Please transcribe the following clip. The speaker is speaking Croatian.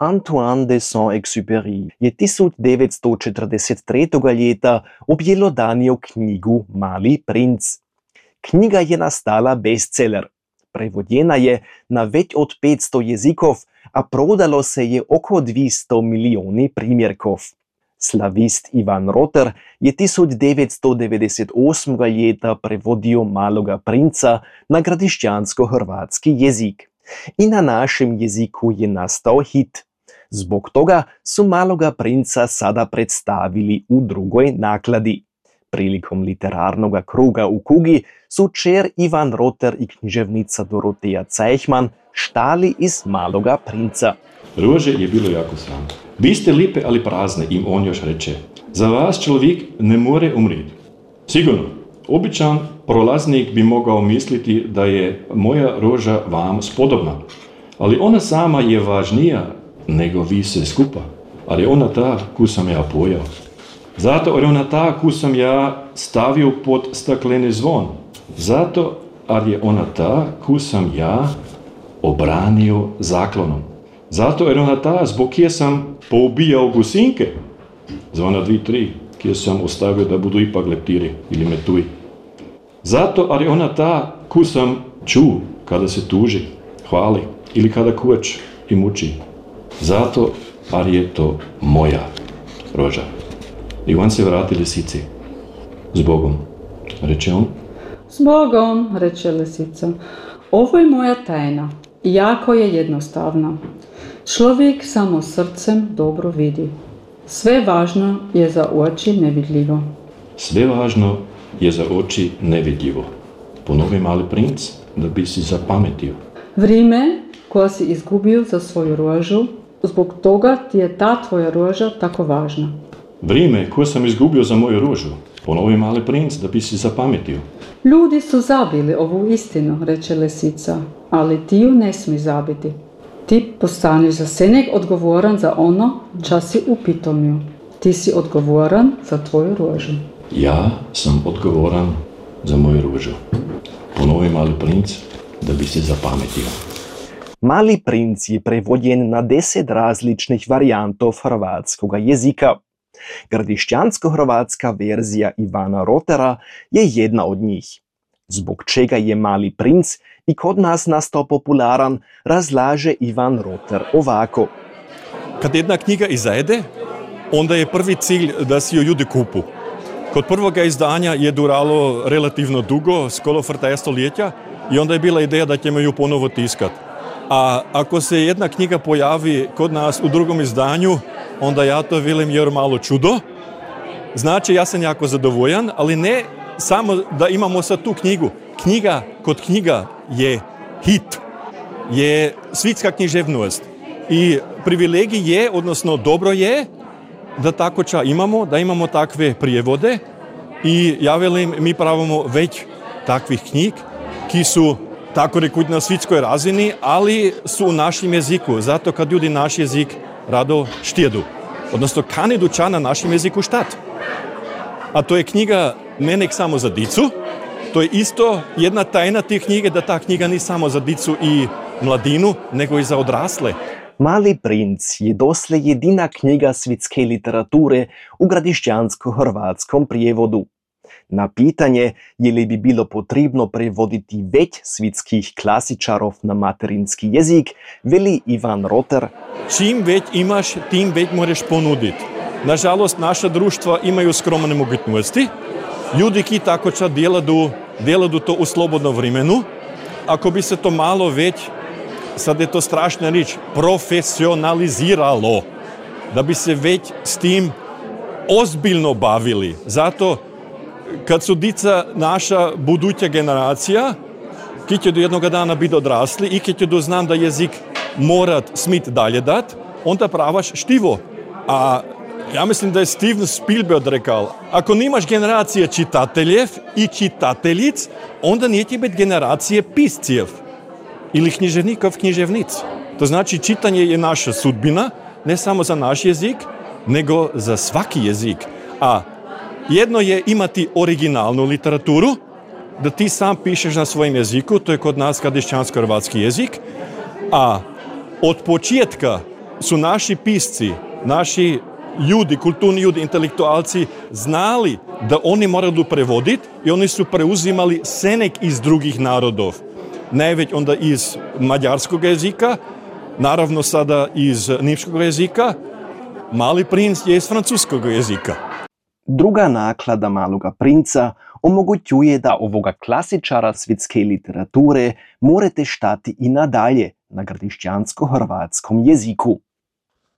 Antoine de Saint-Exupéry je 1943. leta objelodanil knjigu Mali princ. Knjiga je nastala bestseller. Prevodjena je na več od 500 jezikov, a prodalo se je oko 200 milijoni primjerkov. Slavist Ivan Roter je 1998. leta prevodio Maloga princa na gradišćansko-hrvatski jezik. I na našem jeziku je nastao hit. Zbog toga su Maloga princa sada predstavili u drugoj nakladi. Prilikom literarnog kruga u Kugi su čer Ivan Roter i književnica Doroteja Cejhman štali iz Maloga princa. Rože je bilo jako sram. Vi ste lipe, ali prazne, im on još reče. Za vas človek ne more umreti. Sigurno, običan prolaznik bi mogao misliti da je moja roža vam spodobna. Ali ona sama je važnija nego vi se skupa. Ali ona ta, ku sam ja pojao. Zato jer ona ta, ku sam ja stavio pod stakleni zvon. Zato, ali je ona ta, ku sam ja obranio zaklonom. Zato jer ona ta, zbog kje sam poubijao gusinke. Zvona dvi, tri, kje sam ostavio da budu ipak leptiri ili metuji. Zato, ali ona ta, ku sam ču kada se tuži, hvali ili kada kuvač i muči. Zato, ali je to moja roža. I on se vrati lisici. S Bogom, reče on. S Bogom, reče lisica. Ovo je moja tajna. Jako je jednostavna. Čovjek samo srcem dobro vidi. Sve važno je za oči nevidljivo. Sve važno je za oči nevidljivo. Ponovi mali princ, da bi si zapametio. Vrijeme koja si izgubio za svoju rožu, zbog toga ti je ta tvoja roža tako važna. Vrijeme koje sam izgubio za moju ružu, ponovi mali princ, da bi si zapametio. Ljudi su zabili ovu istinu, reče lisica, ali ti ju ne smi zabiti. Ti postaneš za senek odgovoran za ono ča si upitomio. Ti si odgovoran za tvoju rožu. Ja sam odgovoran za moju ružu. Ponovi mali princ, da bi si zapametio. Mali princ je prevodjen na deset različnih varijantov hrvatskog jezika. Gradišćansko-hrvatska verzija Ivana Rotera je jedna od njih. Zbog čega je Mali princ i kod nas nastao popularan, razlaže Ivan Roter ovako. Kad jedna knjiga izajede, onda je prvi cilj da si jo ljudi kupu. Kod prvoga izdanja je duralo relativno dugo, skoro frta stoljetja, i onda je bila ideja da ćemo ju ponovo tiskat. A ako se jedna knjiga pojavi kod nas u drugom izdanju, onda ja to vilim jer malo čudo. Znači, ja sam jako zadovoljan, ali ne samo da imamo sad tu knjigu. Knjiga kod knjiga je hit, je svitska književnost. I privilegij je, odnosno dobro je, da tako ča imamo, da imamo takve prijevode i ja velim, mi pravimo već takvih knjig, ki su tako rekuć na svitskoj razini, ali su u našem jeziku. Zato kad ljudi naš jezik rado štijedu. Odnosno, kanidu ča na našem jeziku štat. A to je knjiga ne nek samo za dicu, to je isto jedna tajna te knjige, da ta knjiga ni samo za dicu i mladinu, nego i za odrasle. Mali princ je doslej jedina knjiga svitske literature u gradišćansko-hrvatskom prijevodu. Na pitanje je li bi bilo potrebno prevoditi već svitskih klasičarov na materinski jezik, veli Ivan Roter. Čim već imaš, tim već moraš ponuditi. Nažalost, naša društva imaju skromne mogućnosti. Ljudi ki tako ča deladu, deladu to u slobodnom vremenu. Ako bi se to malo već, sad je to strašna rič, profesionaliziralo, da bi se već s tim ozbiljno bavili. Zato kad su dica naša buduća generacija, ki će do jednog dana biti odrasli i ki će do znam da jezik morat smit dalje dat, onda pravaš štivo. A ja mislim da je Steven Spielberg rekao, ako nimaš generacije čitateljev i čitateljic, onda nije ti biti generacije piscijev ili književnikov književnic. To znači čitanje je naša sudbina, ne samo za naš jezik, nego za svaki jezik. A jedno je imati originalnu literaturu, da ti sam pišeš na svojem jeziku, to je kod nas kadišćansko-hrvatski jezik, a od početka su naši pisci, naši ljudi, kulturni ljudi, intelektualci znali da oni moraju prevoditi i oni su preuzimali senek iz drugih narodov. Najveć onda iz mađarskog jezika, naravno sada iz nimškog jezika, Mali princ je iz francuskog jezika. Druga naklada Maloga princa omogućuje da ovoga klasičara svjetske literature morate štati i nadalje na gradišćansko-hrvatskom jeziku.